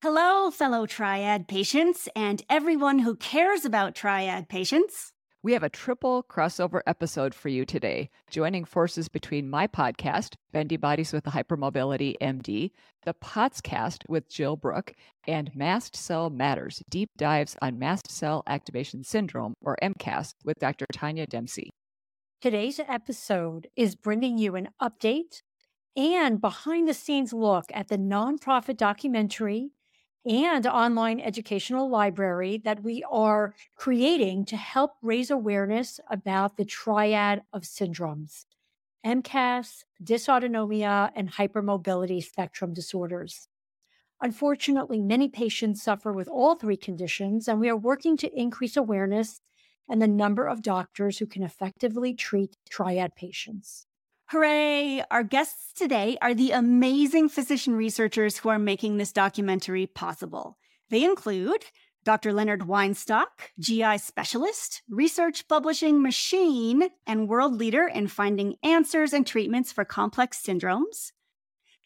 Hello, fellow triad patients, and everyone who cares about triad patients. We have a triple crossover episode for you today, joining forces between my podcast, Bendy Bodies with a Hypermobility MD, the Potscast with Jill Brook, and Mast Cell Matters, deep dives on mast cell activation syndrome, or MCAS, with Dr. Tania Dempsey. Today's episode is bringing you an update and behind the scenes look at the nonprofit documentary and online educational library that we are creating to help raise awareness about the triad of syndromes MCAS, dysautonomia, and hypermobility spectrum disorders. Unfortunately, many patients suffer with all three conditions, and we are working to increase awareness and the number of doctors who can effectively treat triad patients. Hooray! Our guests today are the amazing physician researchers who are making this documentary possible. They include Dr. Leonard Weinstock, GI specialist, research publishing machine, and world leader in finding answers and treatments for complex syndromes.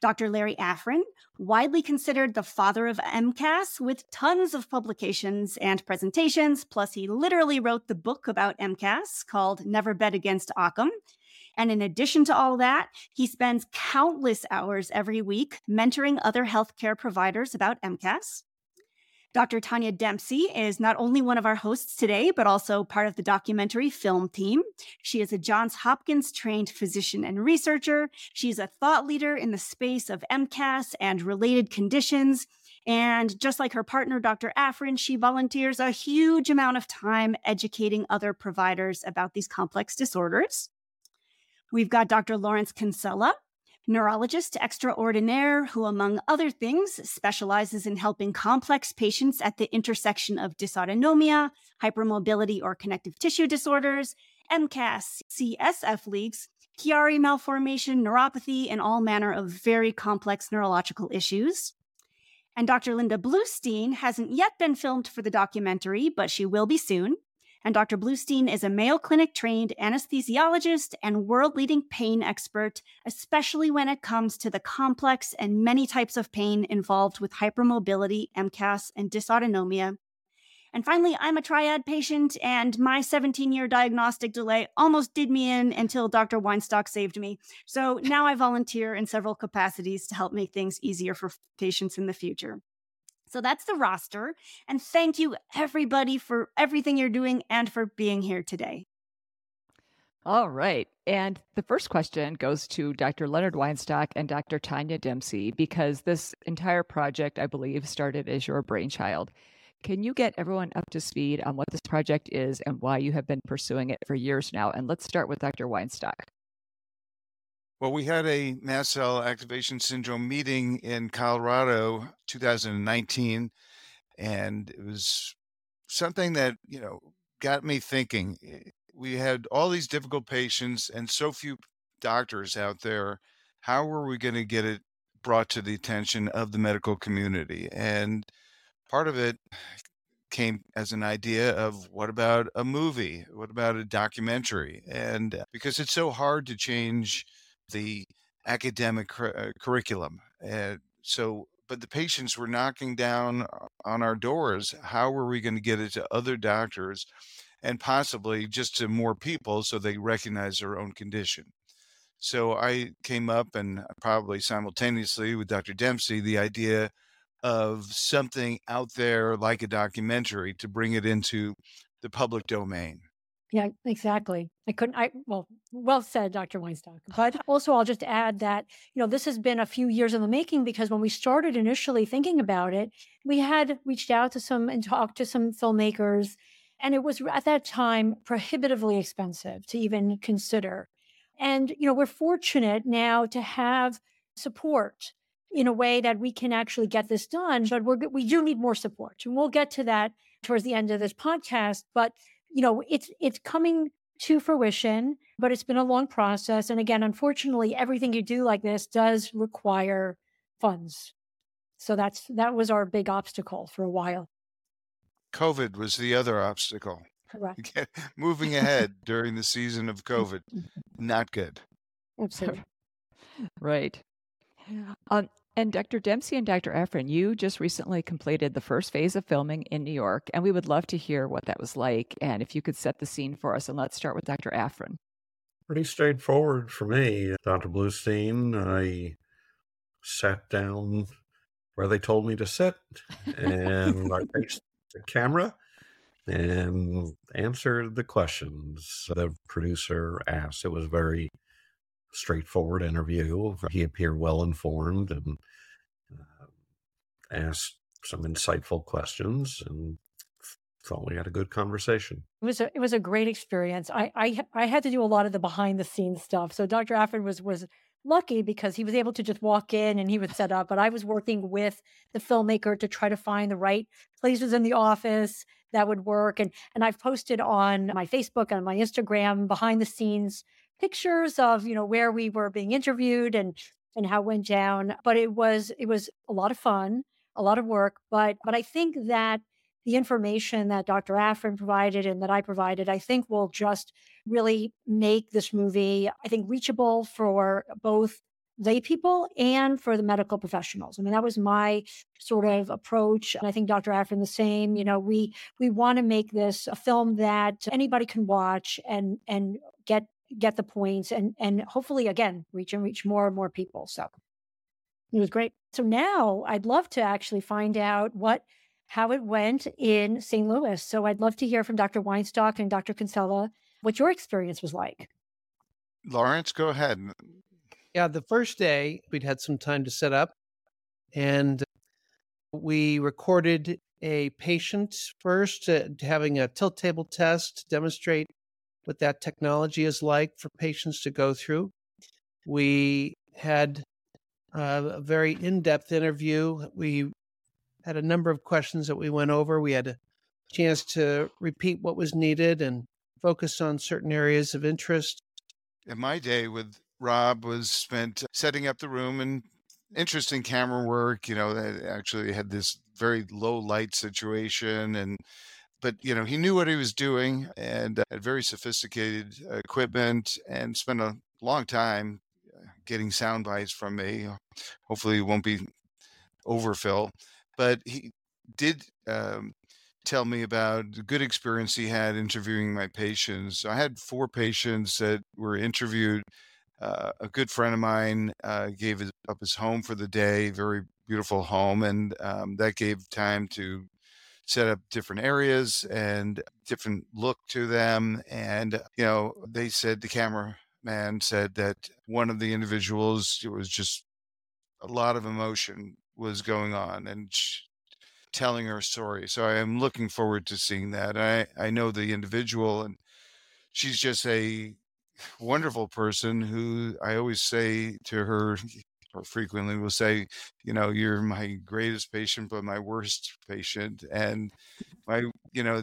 Dr. Larry Afrin, widely considered the father of MCAS with tons of publications and presentations, plus he literally wrote the book about MCAS called Never Bet Against Occam and in addition to all that, he spends countless hours every week mentoring other healthcare providers about MCAS. Dr. Tania Dempsey is not only one of our hosts today, but also part of the documentary film team. She is a Johns Hopkins trained physician and researcher. She's a thought leader in the space of MCAS and related conditions. And just like her partner, Dr. Afrin, she volunteers a huge amount of time educating other providers about these complex disorders. We've got Dr. Lawrence Kinsella, neurologist extraordinaire, who, among other things, specializes in helping complex patients at the intersection of dysautonomia, hypermobility or connective tissue disorders, MCAS, CSF leaks, Chiari malformation, neuropathy, and all manner of very complex neurological issues. And Dr. Linda Bluestein hasn't yet been filmed for the documentary, but she will be soon. And Dr. Bluestein is a Mayo Clinic trained anesthesiologist and world leading pain expert, especially when it comes to the complex and many types of pain involved with hypermobility, MCAS, and dysautonomia. And finally, I'm a triad patient, and my 17 year diagnostic delay almost did me in until Dr. Weinstock saved me. So now I volunteer in several capacities to help make things easier for patients in the future. So that's the roster. And thank you, everybody, for everything you're doing and for being here today. All right. And the first question goes to Dr. Leonard Weinstock and Dr. Tania Dempsey because this entire project, I believe, started as your brainchild. Can you get everyone up to speed on what this project is and why you have been pursuing it for years now? And let's start with Dr. Weinstock. Well, we had a mast cell activation syndrome meeting in Colorado 2019, and it was something that, you know, got me thinking. We had all these difficult patients and so few doctors out there. How were we going to get it brought to the attention of the medical community? And part of it came as an idea of what about a movie? What about a documentary? And uh, because it's so hard to change the academic uh, curriculum. So, but the patients were knocking down uh, on our doors. How were we going to get it to other doctors and possibly just to more people so they recognize their own condition? So I came up and probably simultaneously with Dr. Dempsey, the idea of something out there like a documentary to bring it into the public domain. Yeah, exactly. I couldn't, I, well, well said, Dr. Weinstock. But also, I'll just add that, you know, this has been a few years in the making because when we started initially thinking about it, we had reached out to some and talked to some filmmakers. And it was at that time prohibitively expensive to even consider. And, you know, we're fortunate now to have support in a way that we can actually get this done, but we're, we do need more support. And we'll get to that towards the end of this podcast. But, you know, it's, it's coming to fruition, but it's been a long process. And again, unfortunately, everything you do like this does require funds. So that's, that was our big obstacle for a while. COVID was the other obstacle. Correct. Moving ahead during the season of COVID, not good. Absolutely. right. Um, and Dr. Dempsey and Dr. Afrin, you just recently completed the first phase of filming in New York, and we would love to hear what that was like. And if you could set the scene for us, and let's start with Dr. Afrin. Pretty straightforward for me. Dr. Bluestein, I sat down where they told me to sit, and I faced the camera and answered the questions the producer asked. It was very straightforward interview. He appeared well informed and uh, asked some insightful questions and thought we had a good conversation. It was a it was a great experience. I I I had to do a lot of the behind the scenes stuff. So Dr. Afrin was was lucky because he was able to just walk in and he would set up, but I was working with the filmmaker to try to find the right places in the office that would work and and I've posted on my Facebook and my Instagram behind the scenes pictures of you know where we were being interviewed and and how it went down but it was it was a lot of fun a lot of work but but i think that the information that dr afrin provided and that i provided i think will just really make this movie i think reachable for both lay people and for the medical professionals. I mean, that was my sort of approach. And I think Dr. Afrin the same. You know, we we want to make this a film that anybody can watch and and get get the points and and hopefully again reach and reach more and more people. So it was great. So now I'd love to actually find out what how it went in St. Louis. So I'd love to hear from Dr. Weinstock and Dr. Kinsella what your experience was like. Lawrence, go ahead. Yeah, the first day we'd had some time to set up and we recorded a patient first, uh, having a tilt table test to demonstrate what that technology is like for patients to go through. We had a very in depth interview. We had a number of questions that we went over. We had a chance to repeat what was needed and focus on certain areas of interest. And my day with Rob was spent setting up the room and interesting camera work. You know, they actually had this very low light situation and but you know he knew what he was doing and uh, had very sophisticated equipment and spent a long time uh, getting sound bites from me. Hopefully it won't be overfill but he did um, tell me about the good experience he had interviewing my patients. I had four patients that were interviewed uh, a good friend of mine uh, gave up his home for the day very beautiful home and um, that gave time to set up different areas and different look to them. And, you know, they said the cameraman said that one of the individuals, it was just a lot of emotion was going on and telling her story. So I am looking forward to seeing that. I, I know the individual and she's just a wonderful person who I always say to her, frequently will say, you know, you're my greatest patient, but my worst patient. And my, you know,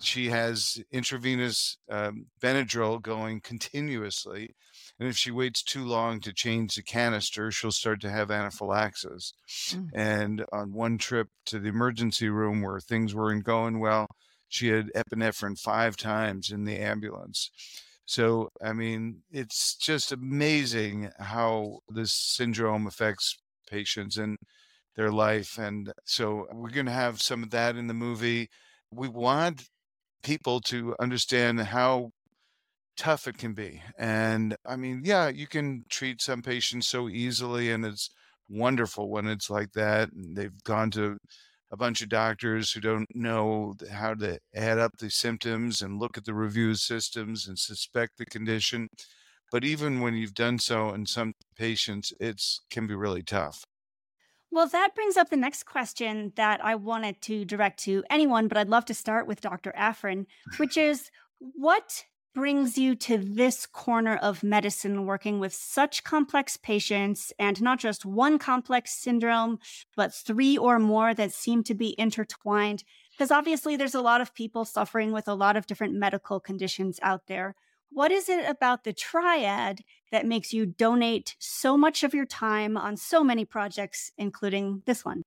she has intravenous um, Benadryl going continuously. And if she waits too long to change the canister, she'll start to have anaphylaxis. Mm. And on one trip to the emergency room where things weren't going well, she had epinephrine five times in the ambulance. So, I mean, it's just amazing how this syndrome affects patients and their life. And so we're going to have some of that in the movie. We want people to understand how tough it can be. And I mean, yeah, you can treat some patients so easily, and it's wonderful when it's like that. And they've gone to a bunch of doctors who don't know how to add up the symptoms and look at the review systems and suspect the condition. But even when you've done so in some patients, it can be really tough. Well, that brings up the next question that I wanted to direct to anyone, but I'd love to start with Dr. Afrin, which is what brings you to this corner of medicine, working with such complex patients and not just one complex syndrome, but three or more that seem to be intertwined? Because obviously, there's a lot of people suffering with a lot of different medical conditions out there. What is it about the triad that makes you donate so much of your time on so many projects, including this one?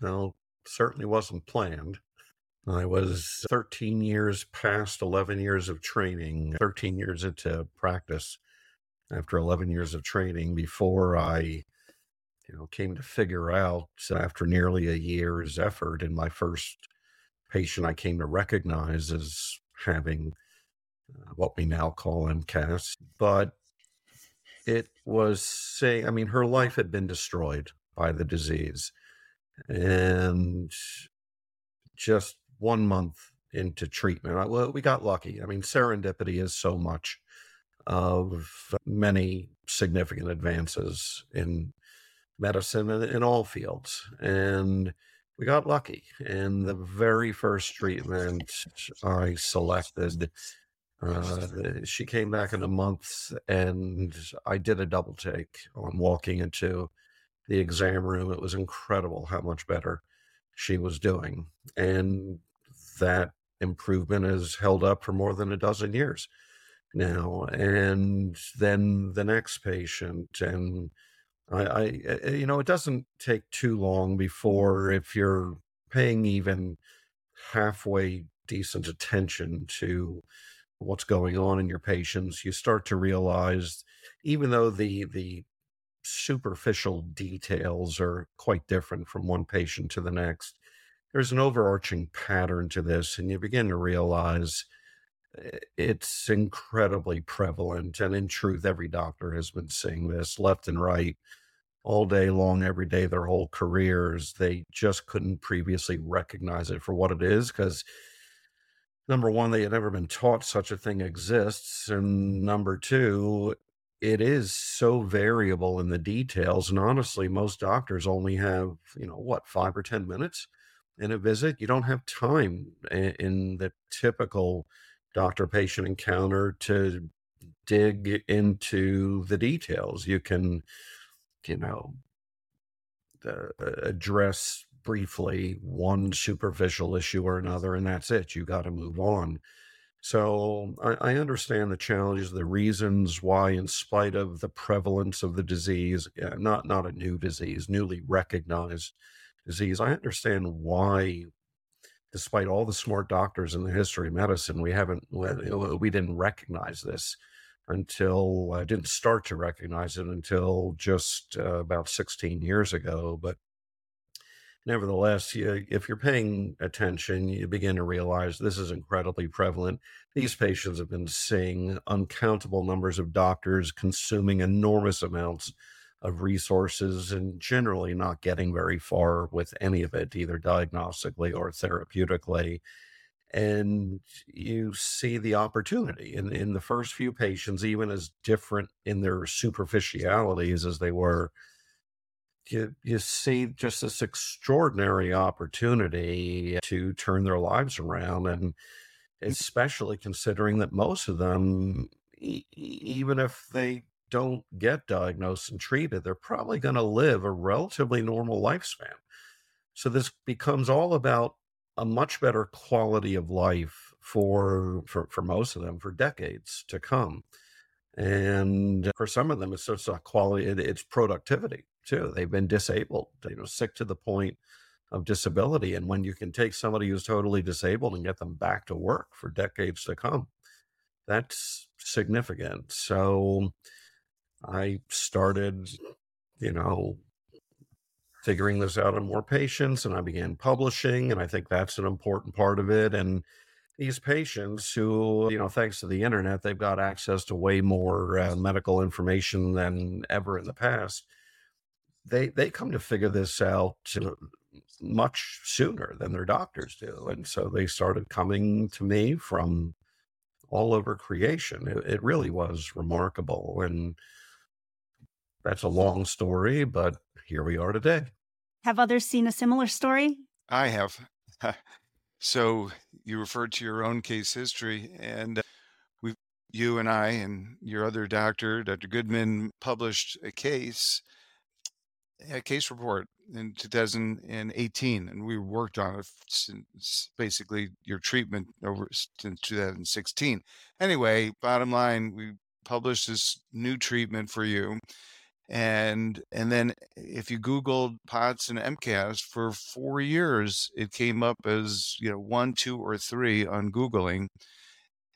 Well, certainly wasn't planned. I was 13 years past 11 years of training, 13 years into practice. After 11 years of training before I you know came to figure out after nearly a year's effort in my first patient I came to recognize as having uh, what we now call MCAS but it was saying I mean her life had been destroyed by the disease. And just one month into treatment. Well, we got lucky. I mean, serendipity is so much of many significant advances in medicine in all fields. And we got lucky. And the very first treatment I selected, uh, she came back in a month, and I did a double take on walking into the exam room. It was incredible how much better she was doing. And that improvement has held up for more than a dozen years now. And then the next patient, and I, I, eh, you know, it doesn't take too long before if you're paying even halfway decent attention to what's going on in your patients, you start to realize, even though the the superficial details are quite different from one patient to the next, there's an overarching pattern to this, and you begin to realize eh, it's incredibly prevalent. And in truth, every doctor has been seeing this left and right all day long, every day, their whole careers. They just couldn't previously recognize it for what it is because number one, they had never been taught such a thing exists. And number two, it is so variable in the details. And honestly, most doctors only have, you know, what, five or 10 minutes in a visit. You don't have time in the typical doctor patient encounter to dig into the details. You can, you know, uh, address briefly one superficial issue or another, and that's it. You got to move on. So I, I, understand the challenges, the reasons why, in spite of the prevalence of the disease, not not a new disease, newly recognized disease. I understand why, despite all the smart doctors in the history of medicine, we haven't we didn't recognize this until I didn't start to recognize it until just uh, about 16 years ago. But nevertheless, you, if you're paying attention, you begin to realize this is incredibly prevalent. These patients have been seeing uncountable numbers of doctors consuming enormous amounts of resources and generally not getting very far with any of it, either diagnostically or therapeutically. And you see the opportunity in, in the first few patients, even as different in their superficialities as they were. You, you see just this extraordinary opportunity to turn their lives around. And especially considering that most of them, e- even if they don't get diagnosed and treated, they're probably going to live a relatively normal lifespan. So this becomes all about a much better quality of life for for, for most of them for decades to come. And for some of them, it's just a quality, it, it's productivity too. They've been disabled, you know, sick to the point of disability. And when you can take somebody who's totally disabled and get them back to work for decades to come, that's significant. So I started, you know, figuring this out on more patients and I began publishing. And I think that's an important part of it. And these patients who, you know, thanks to the internet, they've got access to way more uh, medical information than ever in the past. They they come to figure this out much sooner than their doctors do, and so they started coming to me from all over creation. It, it really was remarkable, and that's a long story, but here we are today. Have others seen a similar story? I have. So you referred to your own case history, and uh, we, you and I, and your other doctor, Dr. Goodman, published a case, a case report in 2018, and we worked on it since basically your treatment over since 2016. Anyway, bottom line, we published this new treatment for you and and then if you googled POTS and mcas for four years it came up as you know one two or three on googling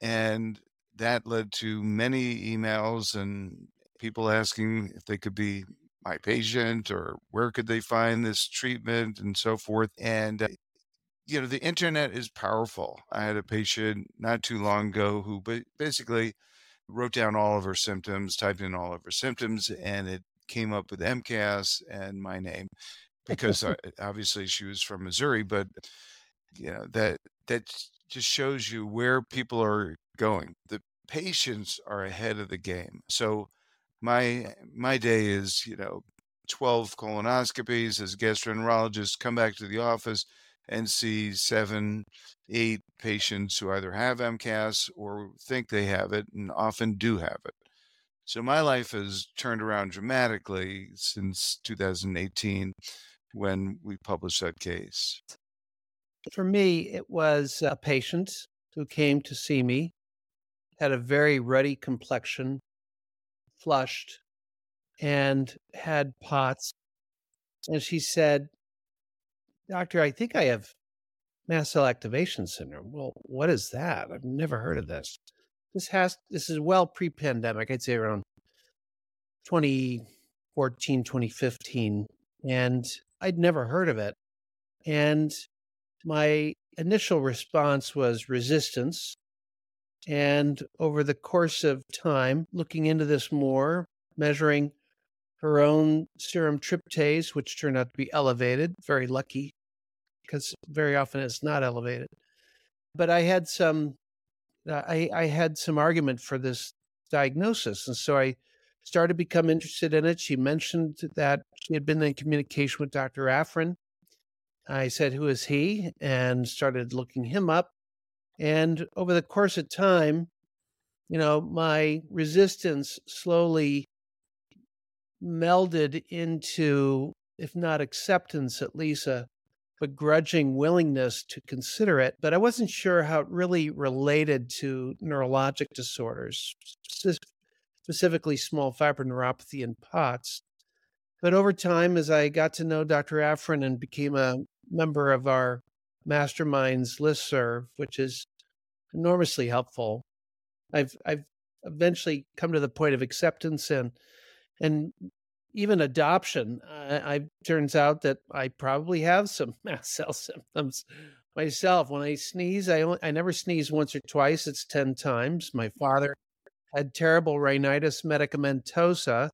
and that led to many emails and people asking if they could be my patient or where could they find this treatment and so forth and uh, you know the internet is powerful. I had a patient not too long ago who basically wrote down all of her symptoms, typed in all of her symptoms, and it came up with MCAS and my name because obviously she was from Missouri. But you know that that just shows you where people are going. The patients are ahead of the game. So my my day is you know 12 colonoscopies as a gastroenterologist come back to the office and see seven, eight patients who either have MCAS or think they have it and often do have it. So my life has turned around dramatically since 2018 when we published that case. For me, it was a patient who came to see me, had a very ruddy complexion, flushed, and had POTS. And she said, Doctor, I think I have mast cell activation syndrome. Well, what is that? I've never heard of this. This has this is well pre-pandemic. I'd say around 2014, 2015, and I'd never heard of it. And my initial response was resistance. And over the course of time, looking into this more, measuring her own serum tryptase, which turned out to be elevated. Very lucky because very often it's not elevated. But I had some, uh, I, I had some argument for this diagnosis, and so I started to become interested in it. She mentioned that she had been in communication with Dr. Afrin. I said, "Who is he?" and started looking him up. And over the course of time, you know, my resistance slowly melded into, if not acceptance, at least a begrudging willingness to consider it. But I wasn't sure how it really related to neurologic disorders, specifically small fiber neuropathy and POTS. But over time, as I got to know Dr. Afrin and became a member of our masterminds listserv, which is enormously helpful, I've I've eventually come to the point of acceptance and and even adoption, I, I turns out that I probably have some mast cell symptoms myself. When I sneeze, I only, I never sneeze once or twice. It's ten times. My father had terrible rhinitis medicamentosa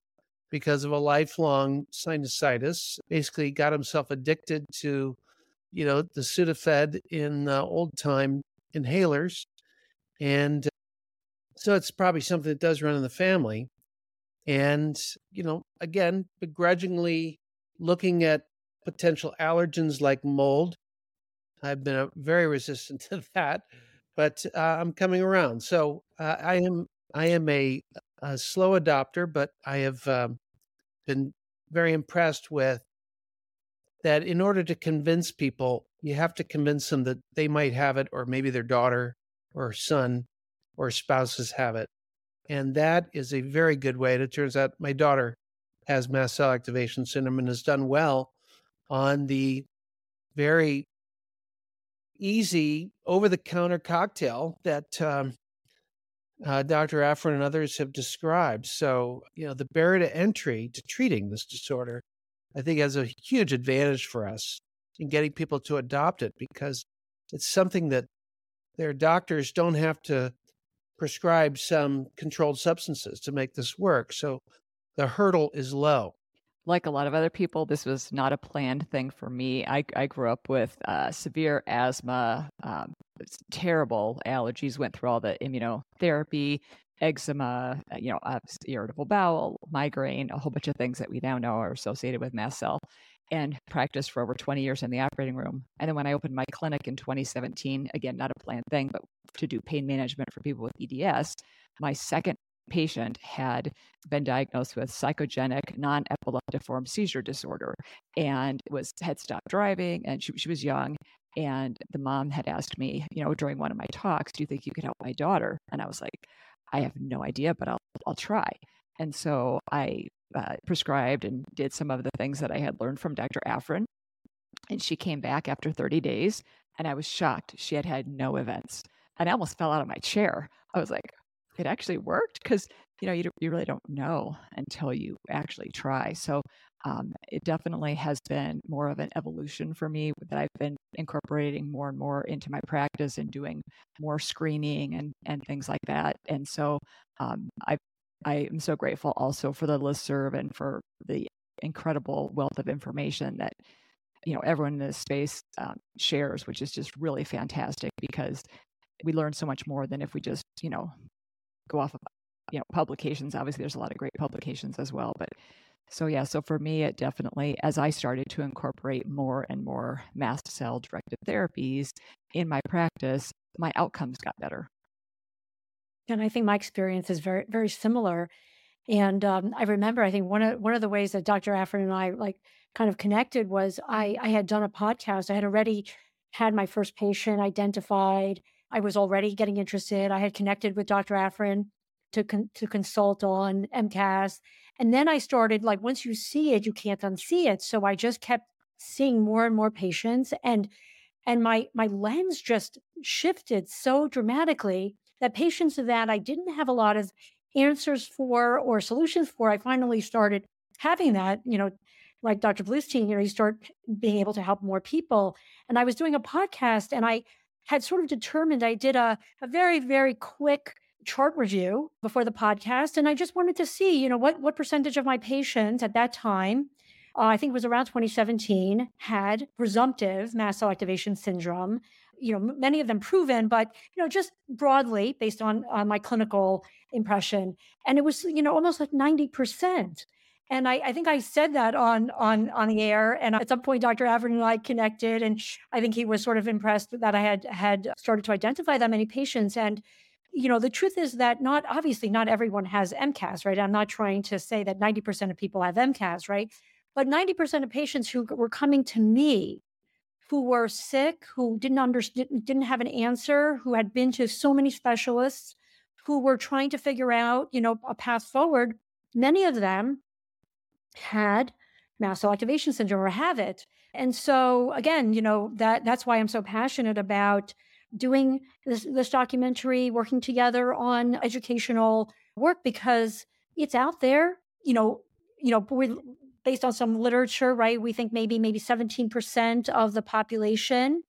because of a lifelong sinusitis. Basically, got himself addicted to, you know, the Sudafed in uh, old time inhalers, and so it's probably something that does run in the family and you know again begrudgingly looking at potential allergens like mold. I've been very resistant to that but uh, i'm coming around. So uh, i am i am a, a, slow adopter but i have um, been very impressed with that in order to convince people you have to convince them that they might have it or maybe their daughter or son or spouses have it and that is a very good way. And It turns out my daughter has mast cell activation syndrome and has done well on the very easy over the counter cocktail that um, uh, Dr. Afrin and others have described. So, you know, the barrier to entry to treating this disorder, I think, has a huge advantage for us in getting people to adopt it because it's something that their doctors don't have to prescribe some controlled substances to make this work. So the hurdle is low. Like a lot of other people, this was not a planned thing for me. I, I grew up with uh, severe asthma, um, terrible allergies, went through all the immunotherapy, eczema, uh, you know, irritable bowel, migraine, a whole bunch of things that we now know are associated with mast cell and practiced for over 20 years in the operating room. And then when I opened my clinic in 2017, again, not a planned thing, but to do pain management for people with EDS, my second patient had been diagnosed with psychogenic non-epileptiform seizure disorder and was had stopped driving and she, she was young. And the mom had asked me you know during one of my talks do you think you could help my daughter? And i was like i have no idea but i'll i'll try. And so i uh, prescribed and did some of the things that i had learned from dr afrin. And she came back after 30 days and i was shocked. She had had no events. And i almost fell out of my chair. I was like it actually worked? Because you know you, you really don't know until you actually try. So um, it definitely has been more of an evolution for me that i've been incorporating more and more into my practice and doing more screening and and things like that. And so um, i i am so grateful also for the listserv and for the incredible wealth of information that you know everyone in this space um, shares which is just really fantastic because we learn so much more than if we just you know go off of you know publications. Obviously there's a lot of great publications as well but so yeah so for me it definitely as i started to incorporate more and more mast cell directed therapies in my practice my outcomes got better and i think my experience is very very similar and um, i remember i think one of one of the ways that dr afrin and i like kind of connected was i i had done a podcast i had already had my first patient identified I was already getting interested. I had connected with Dr. Afrin to con- to consult on MCAS, and then I started like once you see it, you can't unsee it. So I just kept seeing more and more patients, and and my my lens just shifted so dramatically that patients that I didn't have a lot of answers for or solutions for, I finally started having that. You know, like Dr. Bluestein, you know, you start being able to help more people. And I was doing a podcast, and I had sort of determined I did a, a very, very quick chart review before the podcast. And I just wanted to see, you know, what, what percentage of my patients at that time, uh, I think it was around 2017, had presumptive mast cell activation syndrome. You know, many of them proven, but, you know, just broadly based on uh, my clinical impression. And it was, you know, almost like 90%. And I, I, think I said that on on on the air. And at some point, Dr. Afrin and I connected, and I think he was sort of impressed that I had had started to identify that many patients. And you know, the truth is that not obviously not everyone has MCAS, right? I'm not trying to say that 90% of people have MCAS, right? But 90% of patients who were coming to me who were sick, who didn't understand, didn't have an answer, who had been to so many specialists, who were trying to figure out, you know, a path forward. Many of them had mast cell activation syndrome or have it. And so again, you know, that that's why I'm so passionate about doing this, this documentary, working together on educational work because it's out there, you know, you know, we, based on some literature, right? We think maybe maybe 17% of the population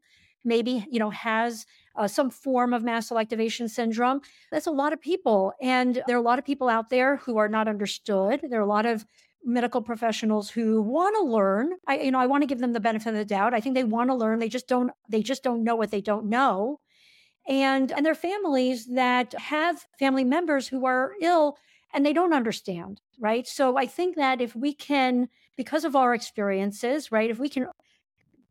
maybe, you know, has uh, some form of mast cell activation syndrome. That's a lot of people. And there are a lot of people out there who are not understood. There are a lot of medical professionals who want to learn i you know i want to give them the benefit of the doubt i think they want to learn they just don't they just don't know what they don't know and and their families that have family members who are ill and they don't understand right so i think that if we can because of our experiences right if we can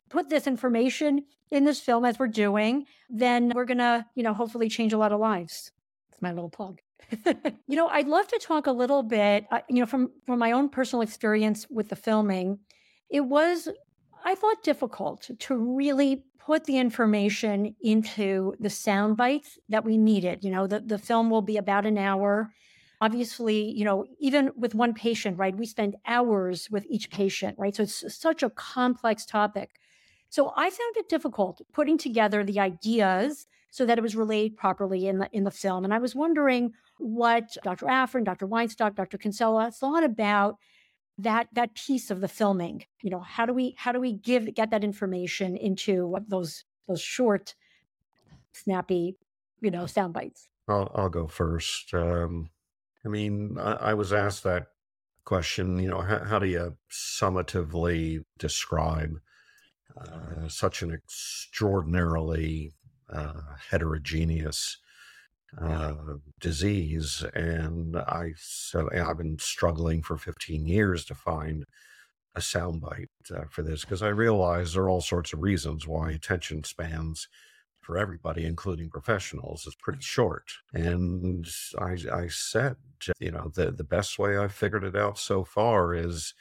put this information in this film as we're doing then we're going to you know hopefully change a lot of lives it's my little plug you know, I'd love to talk a little bit, uh, you know, from from my own personal experience with the filming. It was, I thought, difficult to really put the information into the sound bites that we needed. You know, the the film will be about an hour. Obviously, you know, even with one patient, right? We spend hours with each patient, right? So it's such a complex topic. So I found it difficult putting together the ideas so that it was relayed properly in the in the film. And I was wondering what Dr. Afrin, Dr. Weinstock, Dr. Kinsella thought about that that piece of the filming. You know, how do we how do we give get that information into those those short, snappy, you know, sound bites? I'll I'll go first. Um, I mean, I, I was asked that question. You know, how, how do you summatively describe uh, such an extraordinarily uh, heterogeneous uh, disease. And I said, I've been struggling for 15 years to find a soundbite uh, for this because I realize there are all sorts of reasons why attention spans for everybody, including professionals, is pretty short. And I, I said, you know, the, the best way I've figured it out so far is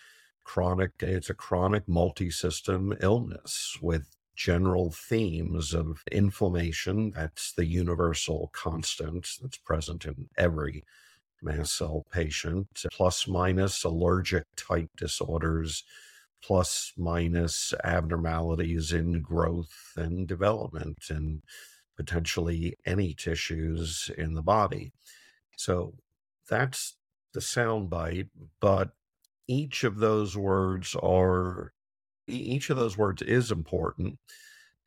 chronic, it's a chronic multi system illness with general themes of inflammation. That's the universal constant that's present in every mast cell patient, plus minus allergic type disorders, plus minus abnormalities in growth and development and potentially any tissues in the body. So that's the sound bite, but each of those words are each of those words is important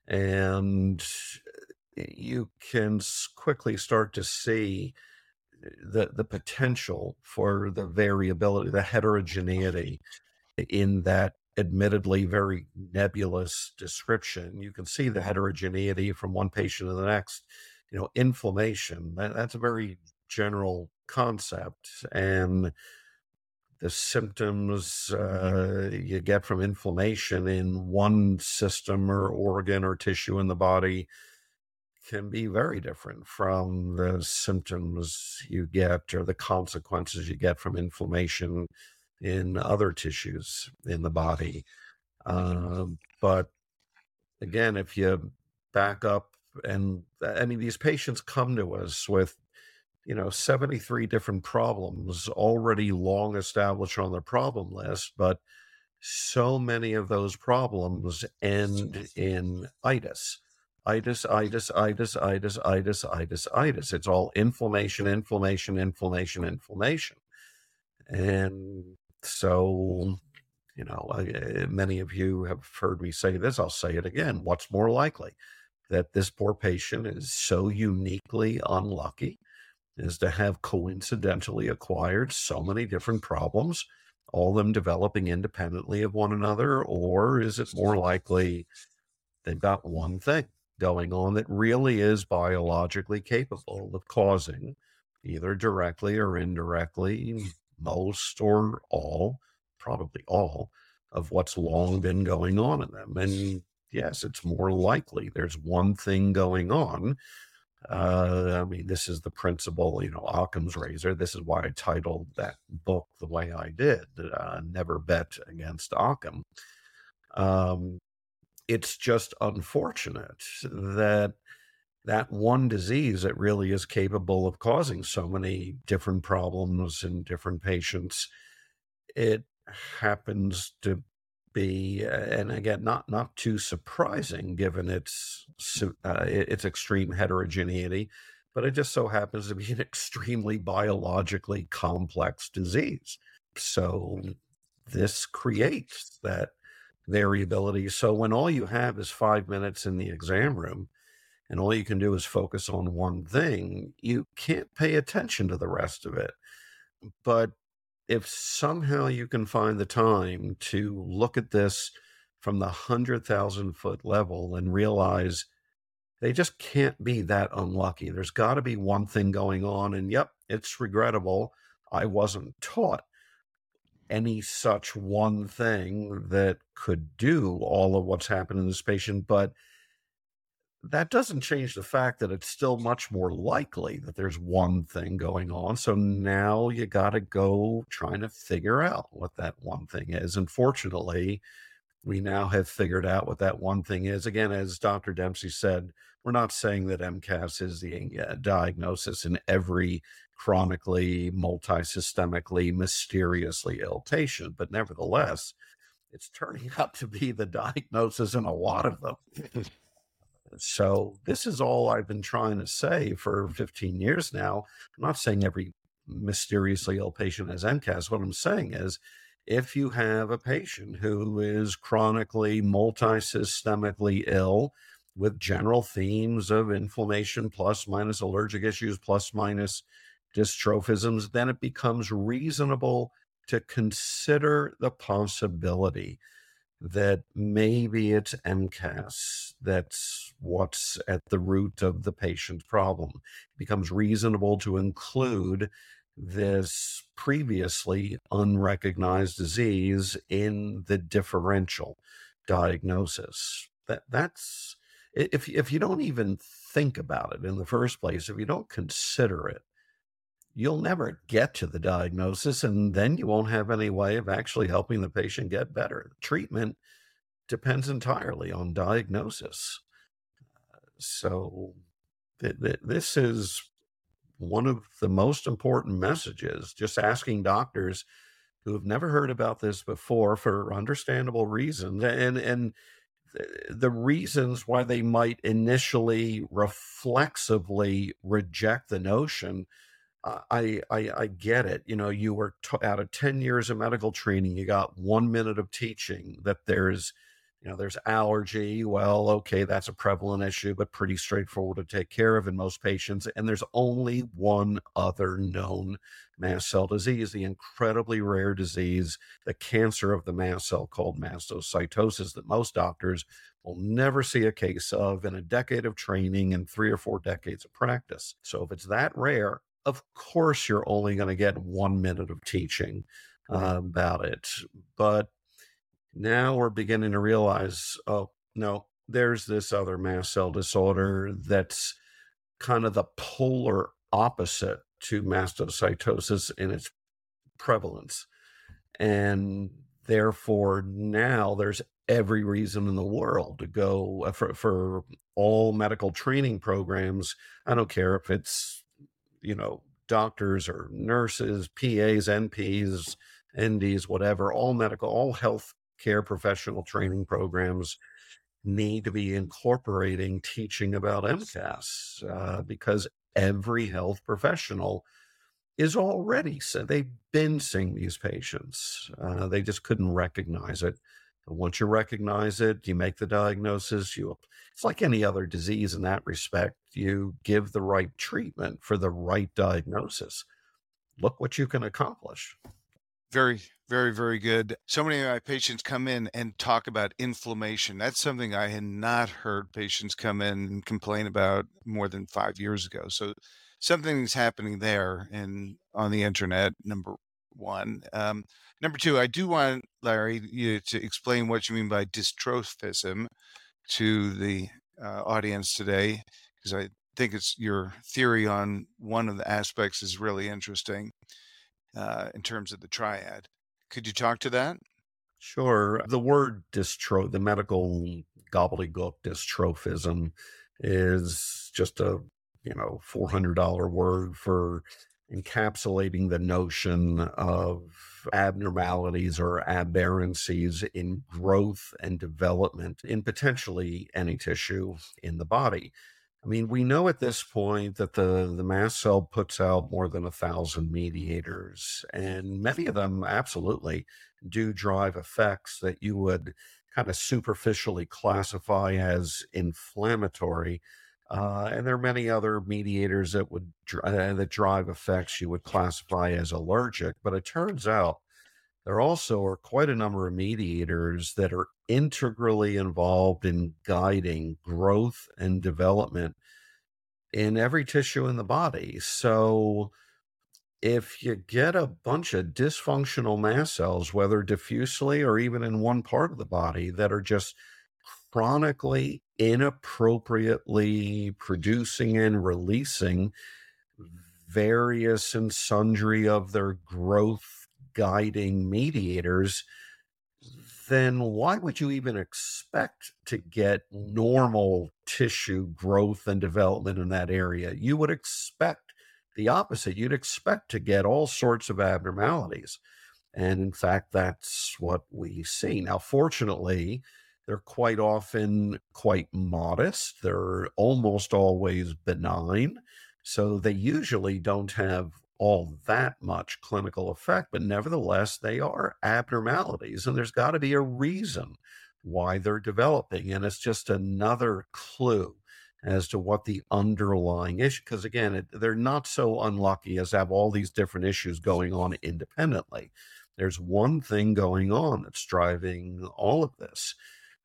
and you can quickly start to see the the potential for the variability the heterogeneity in that admittedly very nebulous description. You can see the heterogeneity from one patient to the next you know inflammation. That, that's a very general concept and the symptoms uh, you get from inflammation in one system or organ or tissue in the body can be very different from the symptoms you get or the consequences you get from inflammation in other tissues in the body. Uh, but again, if you back up and I mean, these patients come to us with you know 73 different problems already long established on their problem list but so many of those problems end in itis. Itis itis itis itis itis itis itis. It's all inflammation inflammation inflammation inflammation. And so you know eh, many of you have heard me say this i'll say it again what's more likely? That this poor patient is so uniquely unlucky is to have coincidentally acquired so many different problems, all them developing independently of one another? Or is it more likely they've got one thing going on that really is biologically capable of causing either directly or indirectly most or all, probably all, of what's long been going on in them? And yes, it's more likely there's one thing going on uh, I mean, this is the principle, you know, Occam's razor. This is why I titled that book the way I did, uh, Never Bet Against Occam. Um, it's just unfortunate that that one disease that really is capable of causing so many different problems in different patients, it happens to be, and again, not not too surprising given its uh, its extreme heterogeneity, but it just so happens to be an extremely biologically complex disease. So this creates that variability. So when all you have is five minutes in the exam room, and all you can do is focus on one thing, you can't pay attention to the rest of it. But if somehow you can find the time to look at this from the 100,000 foot level and realize they just can't be that unlucky. There's got to be one thing going on. And yep, it's regrettable. I wasn't taught any such one thing that could do all of what's happened in this patient. But that doesn't change the fact that it's still much more likely that there's one thing going on. So now you got to go trying to figure out what that one thing is. Unfortunately, we now have figured out what that one thing is. Again, as Dr. Dempsey said, we're not saying that MCAS is the uh, diagnosis in every chronically, multisystemically, mysteriously ill patient, but nevertheless, it's turning out to be the diagnosis in a lot of them. So this is all I've been trying to say for 15 years now. I'm not saying every mysteriously ill patient has MCAS. What I'm saying is if you have a patient who is chronically multisystemically ill with general themes of inflammation plus minus allergic issues plus minus dystrophisms, then it becomes reasonable to consider the possibility that maybe it's MCAS that's what's at the root of the patient's problem. It becomes reasonable to include this previously unrecognized disease in the differential diagnosis. That that's if if you don't even think about it in the first place, if you don't consider it, you'll never get to the diagnosis, and then you won't have any way of actually helping the patient get better. Treatment depends entirely on diagnosis. So, th- th- this is one of the most important messages, just asking doctors who have never heard about this before for understandable reasons and and the reasons why they might initially reflexively reject the notion I, I I get it. You know, you were t- out of ten years of medical training. You got one minute of teaching that there's, you know, there's allergy. Well, okay, that's a prevalent issue, but pretty straightforward to take care of in most patients. And there's only one other known mast cell disease, the incredibly rare disease, the cancer of the mast cell called mastocytosis, that most doctors will never see a case of in a decade of training and three or four decades of practice. So if it's that rare of course you're only going to get one minute of teaching uh, about it. But now we're beginning to realize, oh, no, there's this other mast cell disorder that's kind of the polar opposite to mastocytosis in its prevalence. And therefore, now there's every reason in the world to go uh, for, for all medical training programs. I don't care if it's you know, doctors or nurses, PAs, NPs, NDs, whatever, all medical, all health care professional training programs need to be incorporating teaching about MCAS uh, because every health professional is already so they've been seeing these patients. Uh, they just couldn't recognize it. Once you recognize it, you make the diagnosis. You, it's like any other disease in that respect. You give the right treatment for the right diagnosis. Look what you can accomplish. Very, very, very good. So many of my patients come in and talk about inflammation. That's something I had not heard patients come in and complain about more than five years ago. So something's happening there and on the internet. Number one. Um, number two, I do want Larry you to explain what you mean by dystrophism to the uh, audience today, because I think it's your theory on one of the aspects is really interesting uh, in terms of the triad. Could you talk to that? Sure. The word dystro, the medical gobbledygook dystrophism, is just a you know four hundred dollar word for encapsulating the notion of abnormalities or aberrancies in growth and development in potentially any tissue in the body. I mean, we know at this point that the, the mast cell puts out more than a thousand mediators, and many of them absolutely do drive effects that you would kind of superficially classify as inflammatory uh, and there are many other mediators that would uh, that drive effects you would classify as allergic. But it turns out there also are quite a number of mediators that are integrally involved in guiding growth and development in every tissue in the body. So if you get a bunch of dysfunctional mast cells, whether diffusely or even in one part of the body, that are just chronically inappropriately producing and releasing various and sundry of their growth guiding mediators, then why would you even expect to get normal tissue growth and development in that area? You would expect the opposite. You'd expect to get all sorts of abnormalities. And in fact, that's what we see. Now, fortunately, they're quite often quite modest. They're almost always benign. So they usually don't have all that much clinical effect, but nevertheless, they are abnormalities. And there's got to be a reason why they're developing. And it's just another clue as to what the underlying issue because again it, they're not so unlucky as to have all these different issues going on independently there's one thing going on that's driving all of this.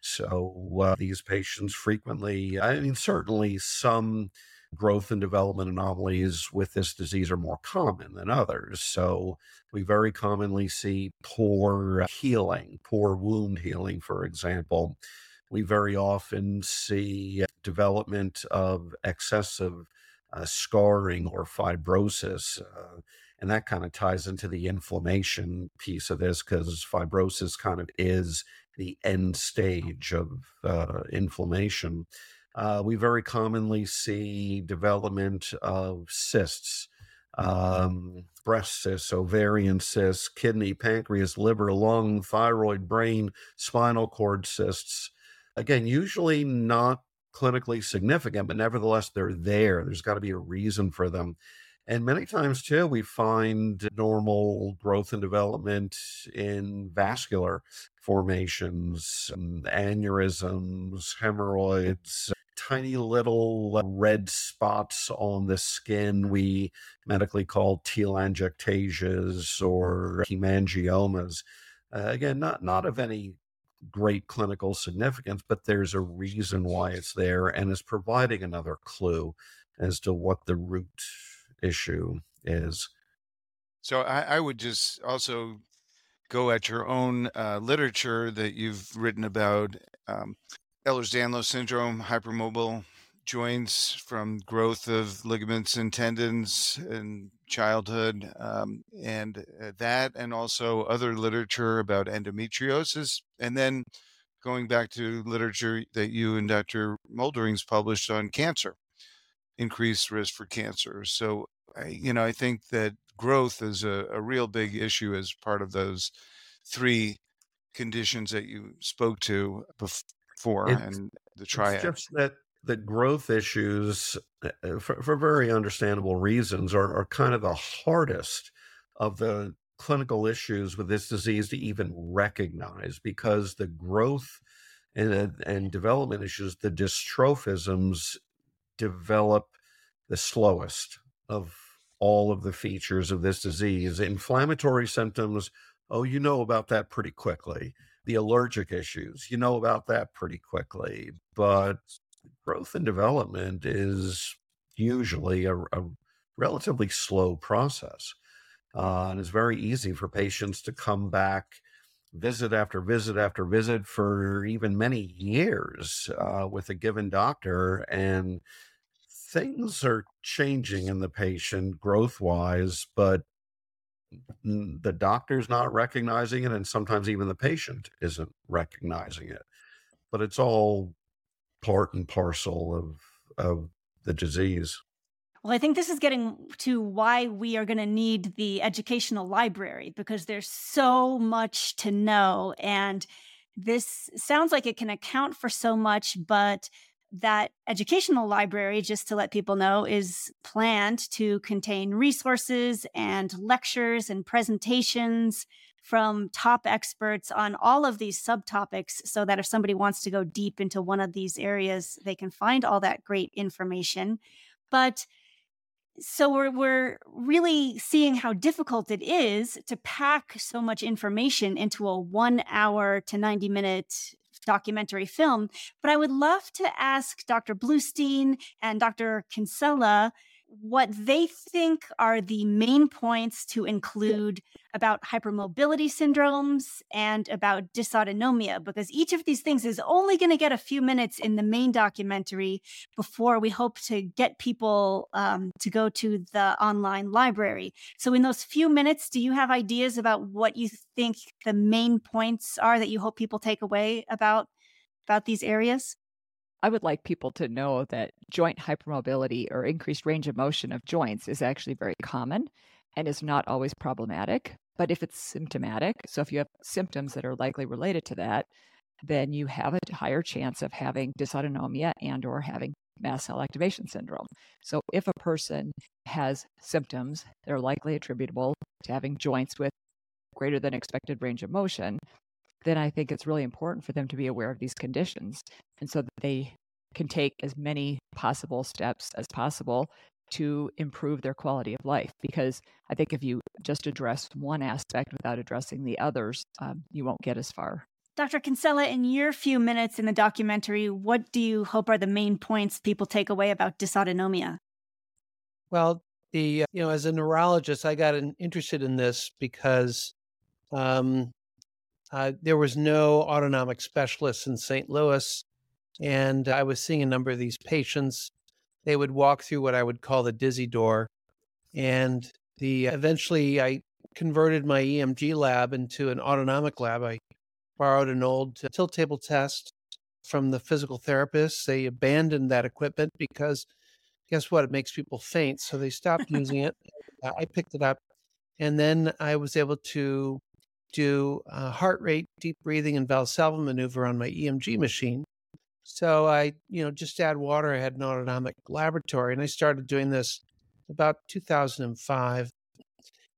So uh, these patients frequently, I mean, certainly some growth and development anomalies with this disease are more common than others. So we very commonly see poor healing, poor wound healing, for example. We very often see development of excessive uh, scarring or fibrosis. Uh, and that kind of ties into the inflammation piece of this because fibrosis kind of is the end stage of uh, inflammation. Uh, we very commonly see development of cysts, um, breast cysts, ovarian cysts, kidney, pancreas, liver, lung, thyroid, brain, spinal cord cysts. Again, usually not clinically significant, but nevertheless, they're there. There's got to be a reason for them. And many times, too, we find normal growth and development in vascular formations, um, aneurysms, hemorrhoids, tiny little red spots on the skin we medically call telangiectasias or hemangiomas. Uh, again, not, not of any great clinical significance, but there's a reason why it's there and is providing another clue as to what the root issue is. So I, I would just also go at your own uh, literature that you've written about um, Ehlers-Danlos syndrome, hypermobile joints from growth of ligaments and tendons in childhood, um, and uh, that, and also other literature about endometriosis, and then going back to literature that you and Dr. Molderings published on cancer, increased risk for cancer. So, I, you know, I think that growth is a, a real big issue as part of those three conditions that you spoke to before It's, and the it's triad. just that the growth issues, uh, uh, for, for very understandable reasons, are, are kind of the hardest of the clinical issues with this disease to even recognize because the growth and, uh, and development issues, the dystrophisms, develop the slowest of all of the features of this disease. Inflammatory symptoms, oh, you know about that pretty quickly. The allergic issues, you know about that pretty quickly. But growth and development is usually a, a relatively slow process. Uh, and it's very easy for patients to come back visit after visit after visit for even many years uh, with a given doctor and things are changing in the patient growth wise, but the doctor's not recognizing it, and sometimes even the patient isn't recognizing it. But it's all part and parcel of of the disease. Well, I think this is getting to why we are going to need the educational library because there's so much to know. And this sounds like it can account for so much, but that educational library, just to let people know, is planned to contain resources and lectures and presentations from top experts on all of these subtopics so that if somebody wants to go deep into one of these areas, they can find all that great information. But so we're we're really seeing how difficult it is to pack so much information into a 1 hour to 90 minute documentary film. But I would love to ask Dr. Bluestein and Dr. Kinsella what they think are the main points to include about hypermobility syndromes and about dysautonomia, because each of these things is only going to get a few minutes in the main documentary before we hope to get people um, to go to the online library. So, in those few minutes, do you have ideas about what you think the main points are that you hope people take away about about these areas? I would like people to know that joint hypermobility or increased range of motion of joints is actually very common and is not always problematic. But if it's symptomatic, so if you have symptoms that are likely related to that, then you have a higher chance of having dysautonomia and or having mast cell activation syndrome. So if a person has symptoms that are likely attributable to having joints with greater than expected range of motion, then I think it's really important for them to be aware of these conditions and so that they can take as many possible steps as possible to improve their quality of life. Because I think if you just address one aspect without addressing the others, um, you won't get as far. Dr. Kinsella, in your few minutes in the documentary, what do you hope are the main points people take away about dysautonomia? Well, the uh, you know, as a neurologist, I got interested in this because um, uh, there was no autonomic specialist in St. Louis, and I was seeing a number of these patients. They would walk through what I would call the dizzy door, and the eventually I converted my EMG lab into an autonomic lab. I borrowed an old uh, tilt table test from the physical therapists. They abandoned that equipment because guess what? It makes people faint. So they stopped using it. I picked it up. And then I was able to do heart rate, deep breathing, and Valsalva maneuver on my EMG machine. So I, you know, just add water. I had an autonomic laboratory, and I started doing this about 2005,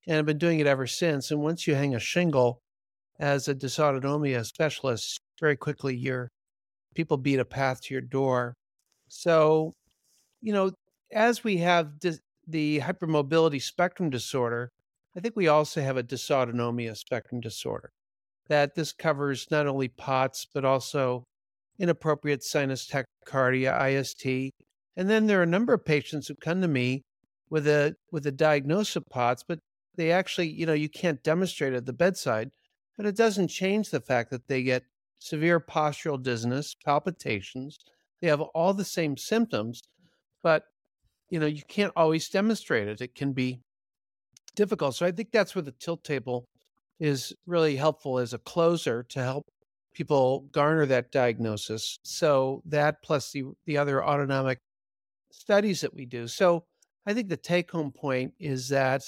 and I've been doing it ever since. And once you hang a shingle as a dysautonomia specialist, very quickly your people beat a path to your door. So, you know, as we have dis- the hypermobility spectrum disorder, I think we also have a dysautonomia spectrum disorder. That this covers not only POTS, but also inappropriate sinus tachycardia, IST. And then there are a number of patients who come to me with a with a diagnosis of POTS, but they actually, you know, you can't demonstrate at the bedside, but it doesn't change the fact that they get severe postural dizziness, palpitations. They have all the same symptoms, but you know, you can't always demonstrate it. It can be difficult. So I think that's where the tilt table is really helpful as a closer to help people garner that diagnosis. So that plus the the other autonomic studies that we do. So I think the take home point is that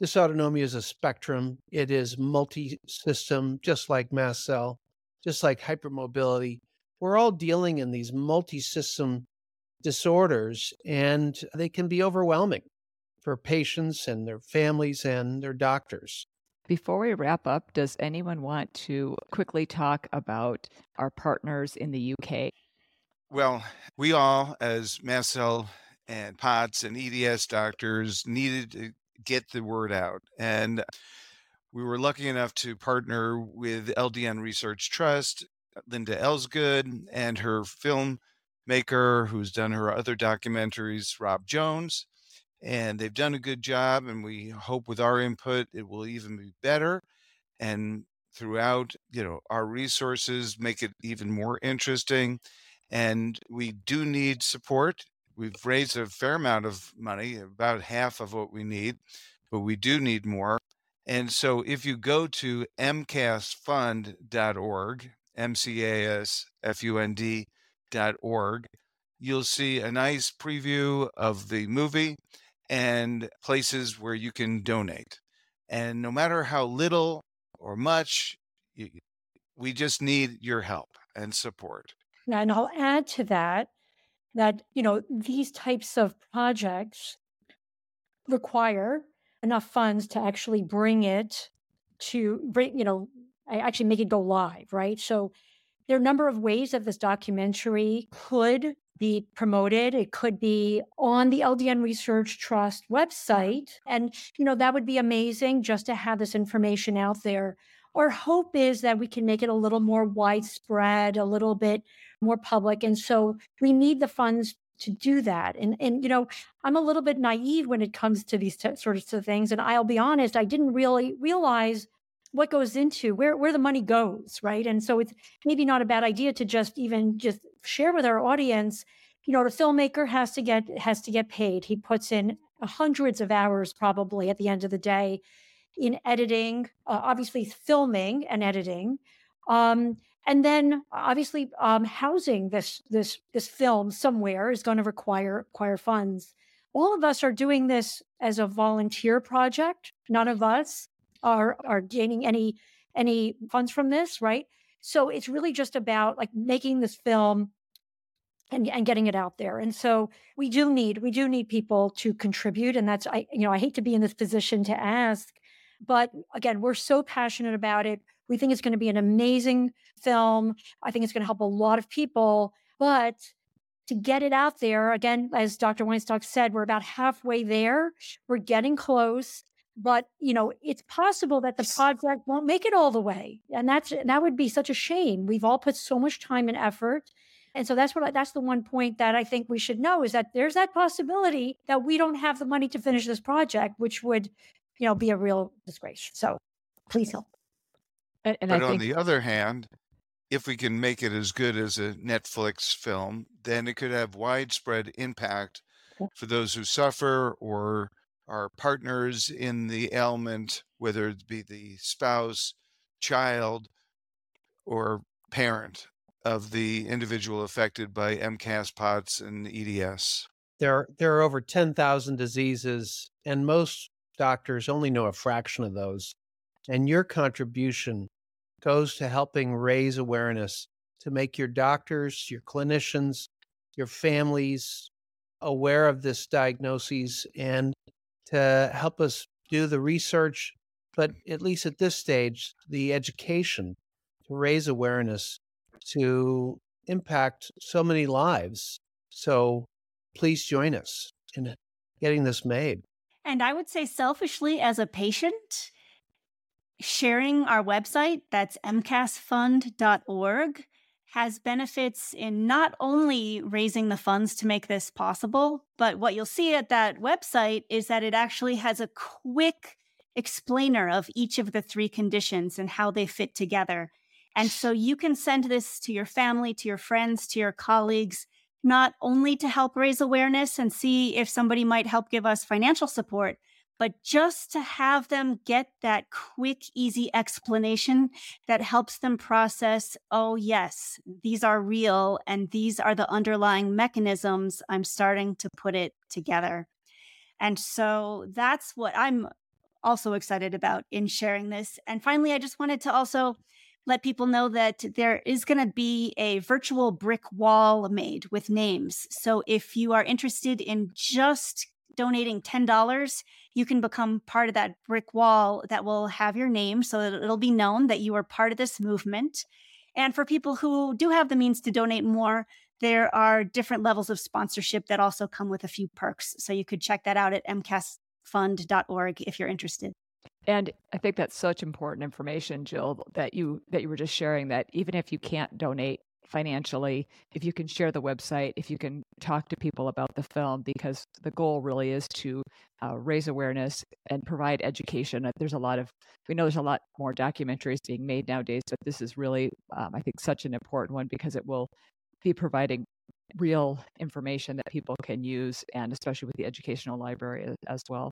this dysautonomia is a spectrum. It is multi-system, just like mast cell, just like hypermobility. We're all dealing in these multi-system disorders, and they can be overwhelming for patients and their families and their doctors. Before we wrap up, does anyone want to quickly talk about our partners in the UK? Well, we all, as mast cell and POTS and EDS doctors, needed to get the word out. And we were lucky enough to partner with LDN Research Trust, Linda Elsgood, and her film maker who's done her other documentaries, Rob Jones. And they've done a good job, and we hope with our input it will even be better. And throughout, you know, our resources make it even more interesting. And we do need support. We've raised a fair amount of money, about half of what we need, but we do need more. And so if you go to mcasfund.org, M C A S F U N D org, you'll see a nice preview of the movie and places where you can donate. And no matter how little or much, we just need your help and support. And I'll add to that that, you know, these types of projects require enough funds to actually bring it to bring, you know, actually make it go live, right? So there are a number of ways that this documentary could be promoted. It could be on the LDN Research Trust website. And, you know, that would be amazing just to have this information out there. Our hope is that we can make it a little more widespread, a little bit more public. And so we need the funds to do that. And, and you know, I'm a little bit naive when it comes to these t- sorts of things. And I'll be honest, I didn't really realize what goes into where where the money goes right and so it's maybe not a bad idea to just even just share with our audience you know the filmmaker has to get has to get paid. He puts in hundreds of hours probably at the end of the day in editing uh, obviously filming and editing um, and then obviously um, housing this this this film somewhere is going to require require funds. All of us are doing this as a volunteer project. None of us are are gaining any any funds from this, right? So it's really just about like making this film and, and getting it out there. And so we do need we do need people to contribute. And that's I you know I hate to be in this position to ask, but again we're so passionate about it. We think it's going to be an amazing film. I think it's going to help a lot of people. But to get it out there. Again, as Dr. Weinstock said, we're about halfway there. We're getting close, but you know, it's possible that the project won't make it all the way. And that's that would be such a shame. We've all put so much time and effort. And so that's what I, that's the one point that I think we should know is that there's that possibility that we don't have the money to finish this project, which would, you know, be a real disgrace. So please help. And, and but I on the other hand, if we can make it as good as a Netflix film, then it could have widespread impact for those who suffer or are partners in the ailment, whether it be the spouse, child, or parent of the individual affected by MCAS, POTS, and EDS. There, there are over 10,000 diseases, and most doctors only know a fraction of those. And your contribution goes to helping raise awareness to make your doctors, your clinicians, your families aware of this diagnosis and to help us do the research, but at least at this stage, the education to raise awareness to impact so many lives. So please join us in getting this made. And I would say, selfishly, as a patient, sharing our website, that's mcasfund.org, has benefits in not only raising the funds to make this possible, but what you'll see at that website is that it actually has a quick explainer of each of the three conditions and how they fit together. And so you can send this to your family, to your friends, to your colleagues, not only to help raise awareness and see if somebody might help give us financial support, but just to have them get that quick, easy explanation that helps them process oh, yes, these are real and these are the underlying mechanisms. I'm starting to put it together. And so that's what I'm also excited about in sharing this. And finally, I just wanted to also let people know that there is going to be a virtual brick wall made with names. So if you are interested in just donating $10, you can become part of that brick wall that will have your name so that it'll be known that you are part of this movement. And for people who do have the means to donate more, there are different levels of sponsorship that also come with a few perks. So you could check that out at mcasfund.org if you're interested. And I think that's such important information, Jill, that you that you were just sharing that even if you can't donate financially, if you can share the website, if you can talk to people about the film, because the goal really is to uh, raise awareness and provide education. Uh, there's a lot of, we know there's a lot more documentaries being made nowadays, but this is really, um, I think, such an important one because it will be providing real information that people can use, and especially with the educational library as well.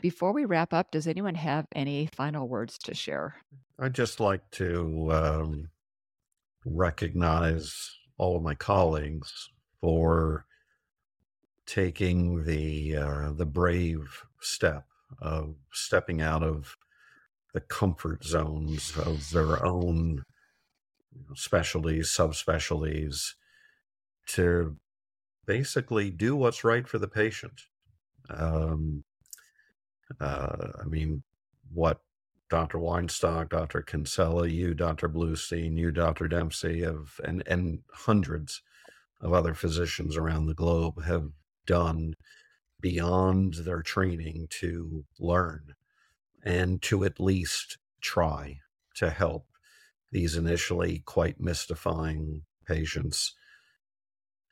Before we wrap up, does anyone have any final words to share? I'd just like to um, recognize all of my colleagues for taking the uh, the brave step of stepping out of the comfort zones of their own specialties, subspecialties, to basically do what's right for the patient. Um, uh, I mean, what Dr. Weinstock, Dr. Kinsella, you, Dr. Bluestein, you, Dr. Dempsey, have and and hundreds of other physicians around the globe have done beyond their training to learn and to at least try to help these initially quite mystifying patients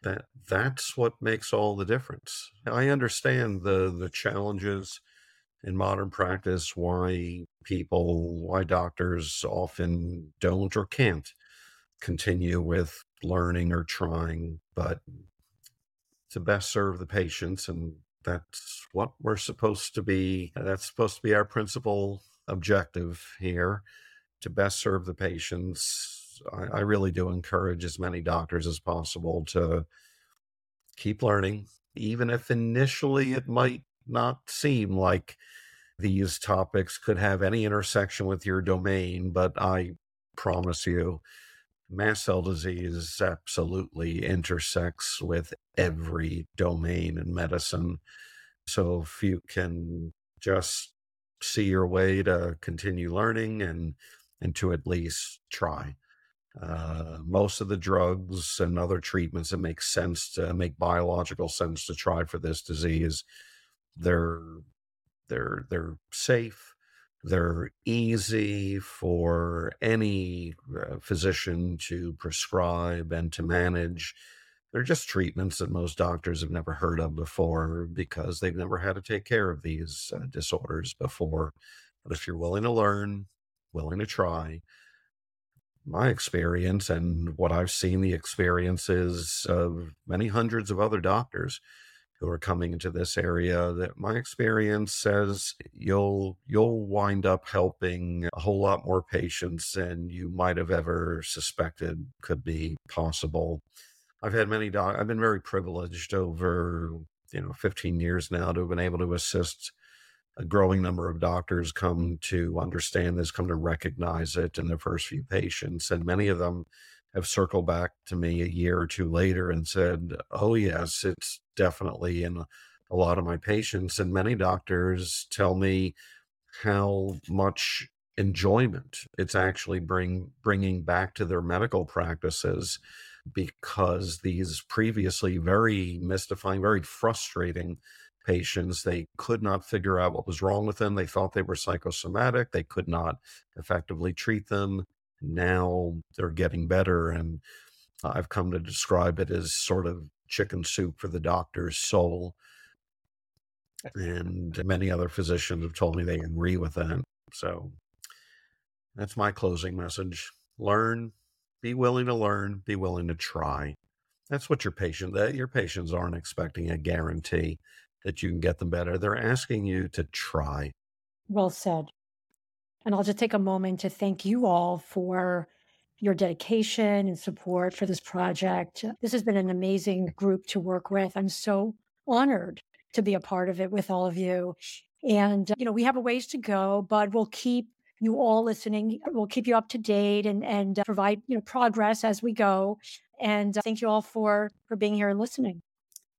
that that's what makes all the difference i understand the the challenges in modern practice why people, why doctors often don't or can't continue with learning or trying, but to best serve the patients. And that's what we're supposed to be. That's supposed to be our principal objective here to best serve the patients. I, I really do encourage as many doctors as possible to keep learning, even if initially it might not seem like these topics could have any intersection with your domain, but I promise you, mast cell disease absolutely intersects with every domain in medicine. So if you can just see your way to continue learning and and to at least try, Uh, most of the drugs and other treatments that make sense to make biological sense to try for this disease, they're they're they're safe. They're easy for any uh, physician to prescribe and to manage. They're just treatments that most doctors have never heard of before because they've never had to take care of these uh, disorders before. But if you're willing to learn, willing to try, my experience and what I've seen the experiences of many hundreds of other doctors who are coming into this area that my experience says you'll you'll wind up helping a whole lot more patients than you might have ever suspected could be possible. I've had many doc I've been very privileged over you know 15 years now to have been able to assist a growing number of doctors come to understand this, come to recognize it in their first few patients. And many of them have circled back to me a year or two later and said, Oh, yes, it's definitely in a lot of my patients. And many doctors tell me how much enjoyment it's actually bring bringing back to their medical practices because these previously very mystifying very frustrating patients. They could not figure out what was wrong with them. They thought they were psychosomatic. They could not effectively treat them. Now they're getting better. And I've come to describe it as sort of chicken soup for the doctor's soul. And many other physicians have told me they agree with that. So that's my closing message. Learn, be willing to learn, be willing to try. That's what your patient that your patients aren't expecting a guarantee that you can get them better. They're asking you to try. Well said. And I'll just take a moment to thank you all for your dedication and support for this project. This has been an amazing group to work with. I'm so honored to be a part of it with all of you. And, you know, we have a ways to go, but we'll keep you all listening. We'll keep you up to date and, and provide, you know, progress as we go. And uh, thank you all for, for being here and listening.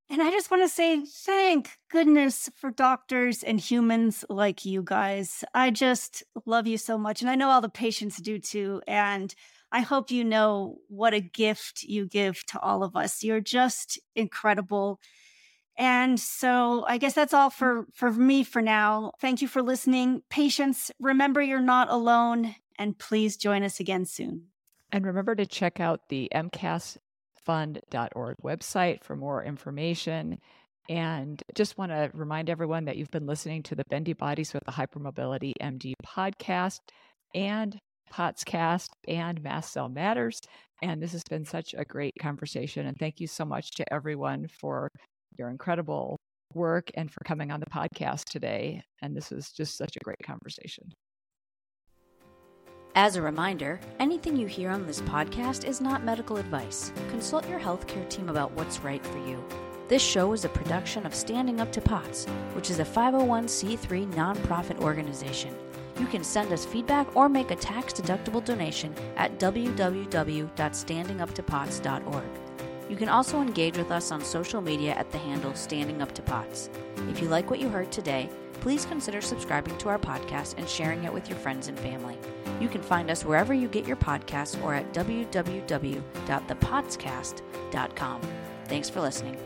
And I just want to say thank goodness for doctors and humans like you guys. I just love you so much. And I know all the patients do too. And I hope you know what a gift you give to all of us. You're just incredible. And so I guess that's all for, for me for now. Thank you for listening. Patients, remember you're not alone. And please join us again soon. And remember to check out the MCAS fund.org website for more information. And just want to remind everyone that you've been listening to the Bendy Bodies with the Hypermobility MD podcast and Potscast and Mast Cell Matters. And this has been such a great conversation. And thank you so much to everyone for your incredible work and for coming on the podcast today. And this was just such a great conversation. As a reminder, anything you hear on this podcast is not medical advice. Consult your healthcare team about what's right for you. This show is a production of Standing Up to POTS, which is a 501c3 nonprofit organization. You can send us feedback or make a tax deductible donation at www.standinguptopots.org. You can also engage with us on social media at the handle Standing Up to POTS. If you like what you heard today, please consider subscribing to our podcast and sharing it with your friends and family. You can find us wherever you get your podcasts or at www.thepotscast.com. Thanks for listening.